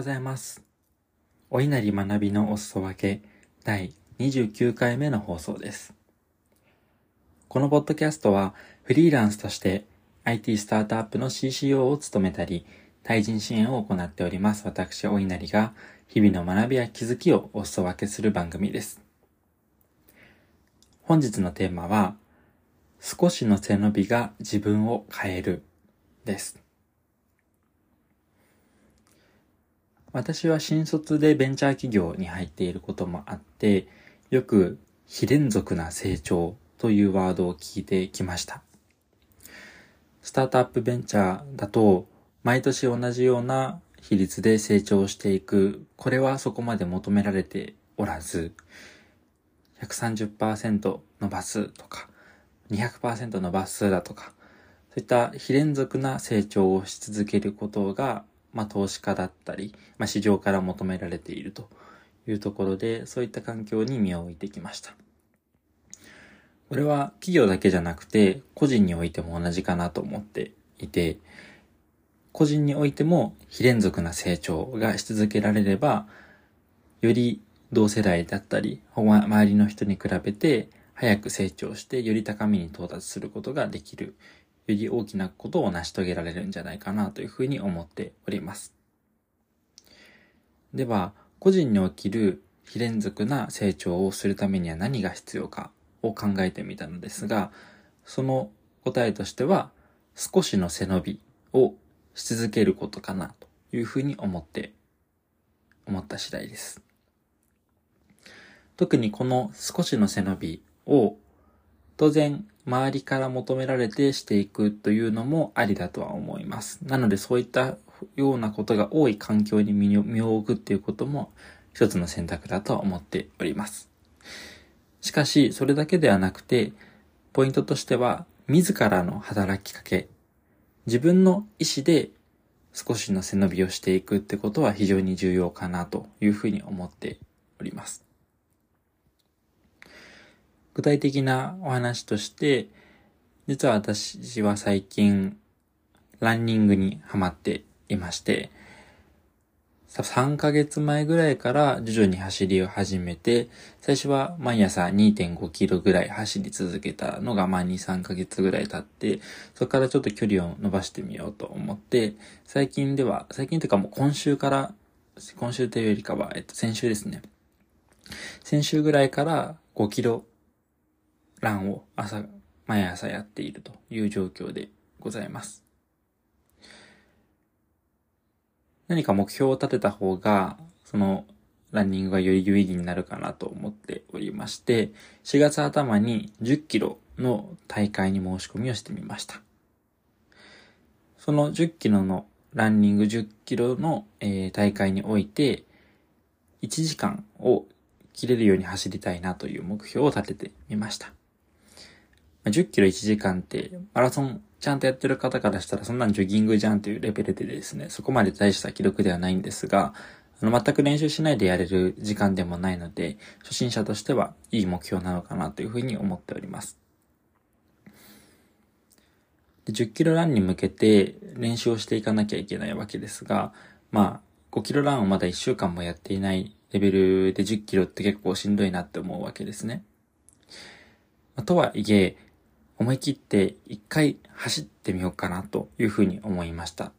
ございます。お稲荷学びのお裾分け第29回目の放送です。このポッドキャストはフリーランスとして IT スタートアップの CCO を務めたり、対人支援を行っております私お稲荷が日々の学びや気づきをお裾分けする番組です。本日のテーマは少しの背伸びが自分を変えるです。私は新卒でベンチャー企業に入っていることもあって、よく非連続な成長というワードを聞いてきました。スタートアップベンチャーだと、毎年同じような比率で成長していく、これはそこまで求められておらず、130%伸ばすとか、200%伸ばすだとか、そういった非連続な成長をし続けることがまあ、投資家だったり、まあ、市場から求められているというところで、そういった環境に身を置いてきました。これは企業だけじゃなくて、個人においても同じかなと思っていて、個人においても非連続な成長がし続けられれば、より同世代だったり、周りの人に比べて早く成長してより高みに到達することができるより大きなことを成し遂げられるんじゃないかなというふうに思っております。では、個人に起きる非連続な成長をするためには何が必要かを考えてみたのですが、その答えとしては、少しの背伸びをし続けることかなというふうに思って、思った次第です。特にこの少しの背伸びを当然、周りから求められてしていくというのもありだとは思います。なのでそういったようなことが多い環境に身を置くっていうことも一つの選択だと思っております。しかし、それだけではなくて、ポイントとしては、自らの働きかけ、自分の意思で少しの背伸びをしていくってことは非常に重要かなというふうに思っております。具体的なお話として、実は私は最近、ランニングにハマっていまして、3ヶ月前ぐらいから徐々に走りを始めて、最初は毎朝2.5キロぐらい走り続けたのが、まあ2、3ヶ月ぐらい経って、そこからちょっと距離を伸ばしてみようと思って、最近では、最近というかもう今週から、今週というよりかは、えっと先週ですね。先週ぐらいから5キロランを朝、毎朝やっているという状況でございます。何か目標を立てた方が、そのランニングがより有意義になるかなと思っておりまして、4月頭に10キロの大会に申し込みをしてみました。その10キロのランニング10キロの、えー、大会において、1時間を切れるように走りたいなという目標を立ててみました。10キロ1時間って、マラソンちゃんとやってる方からしたらそんなんジョギングじゃんというレベルでですね、そこまで大した記録ではないんですが、あの、全く練習しないでやれる時間でもないので、初心者としてはいい目標なのかなというふうに思っております。10キロランに向けて練習をしていかなきゃいけないわけですが、まあ、5キロランをまだ1週間もやっていないレベルで10キロって結構しんどいなって思うわけですね。とはいえ、思い切って一回走ってみようかなというふうに思いました。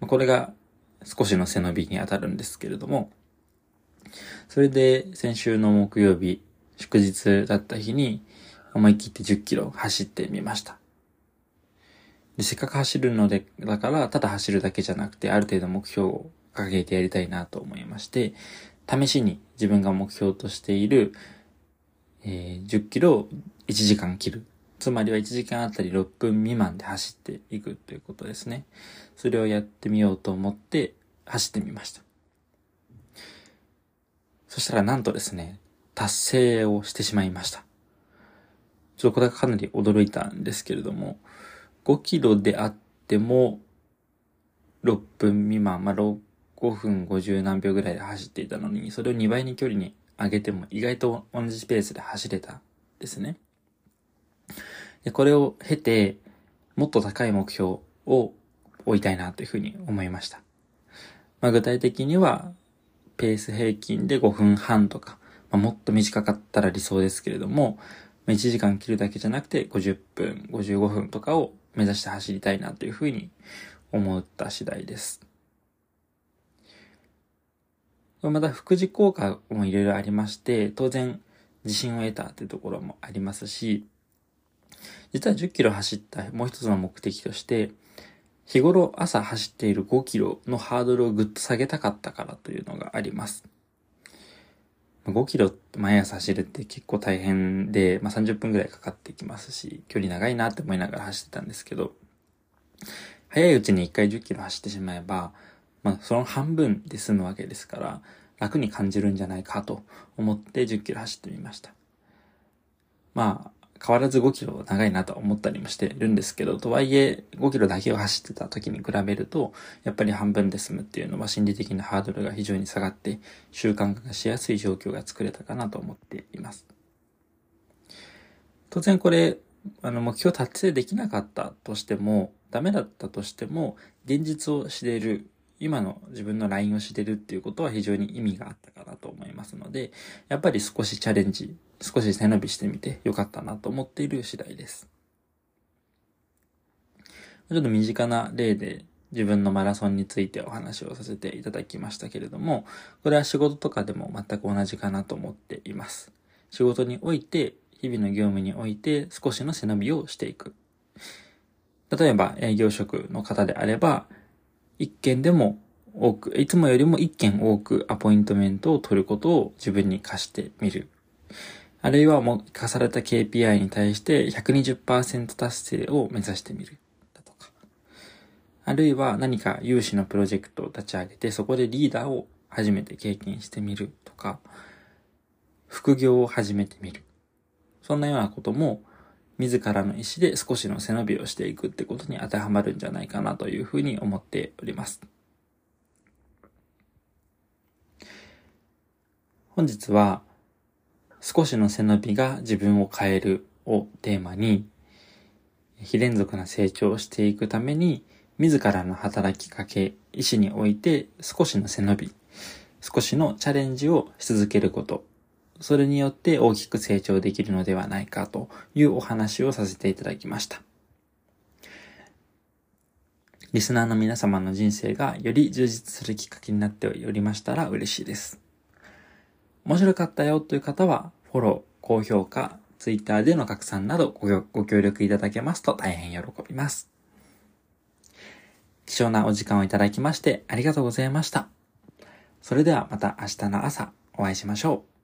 これが少しの背伸びに当たるんですけれども、それで先週の木曜日、祝日だった日に思い切って10キロ走ってみました。でせっかく走るので、だからただ走るだけじゃなくてある程度目標を掲げてやりたいなと思いまして、試しに自分が目標としている、えー、10キロを1時間切るつまりは1時間あたり6分未満で走っていくということですね。それをやってみようと思って走ってみました。そしたらなんとですね、達成をしてしまいました。ちょっとこれがかなり驚いたんですけれども、5キロであっても、6分未満、まあ、5分50何秒ぐらいで走っていたのに、それを2倍に距離に上げても意外と同じペースで走れたですね。で、これを経て、もっと高い目標を置いたいなというふうに思いました。まあ、具体的には、ペース平均で5分半とか、まあ、もっと短かったら理想ですけれども、1時間切るだけじゃなくて50分、55分とかを目指して走りたいなというふうに思った次第です。また副次効果もいろいろありまして、当然自信を得たというところもありますし、実は10キロ走ったもう一つの目的として、日頃朝走っている5キロのハードルをぐっと下げたかったからというのがあります。5キロ毎朝走るって結構大変で、まあ、30分くらいかかってきますし、距離長いなって思いながら走ってたんですけど、早いうちに1回10キロ走ってしまえば、まあ、その半分で済むわけですから、楽に感じるんじゃないかと思って10キロ走ってみました。まあ、変わらず5キロ長いなと思ったりもしてるんですけど、とはいえ5キロだけを走ってた時に比べると、やっぱり半分で済むっていうのは心理的なハードルが非常に下がって、習慣化がしやすい状況が作れたかなと思っています。当然これ、あの、目標達成できなかったとしても、ダメだったとしても、現実を知れる今の自分のラインを知れるっていうことは非常に意味があったかなと思いますので、やっぱり少しチャレンジ、少し背伸びしてみてよかったなと思っている次第です。ちょっと身近な例で自分のマラソンについてお話をさせていただきましたけれども、これは仕事とかでも全く同じかなと思っています。仕事において、日々の業務において少しの背伸びをしていく。例えば営業職の方であれば、一件でも多く、いつもよりも一件多くアポイントメントを取ることを自分に課してみる。あるいはもう課された KPI に対して120%達成を目指してみる。だとか。あるいは何か有志のプロジェクトを立ち上げてそこでリーダーを初めて経験してみるとか、副業を始めてみる。そんなようなことも自らの意思で少しの背伸びをしていくってことに当てはまるんじゃないかなというふうに思っております。本日は少しの背伸びが自分を変えるをテーマに非連続な成長をしていくために自らの働きかけ、意思において少しの背伸び、少しのチャレンジをし続けることそれによって大きく成長できるのではないかというお話をさせていただきました。リスナーの皆様の人生がより充実するきっかけになっておりましたら嬉しいです。面白かったよという方は、フォロー、高評価、ツイッターでの拡散などご協力いただけますと大変喜びます。貴重なお時間をいただきましてありがとうございました。それではまた明日の朝お会いしましょう。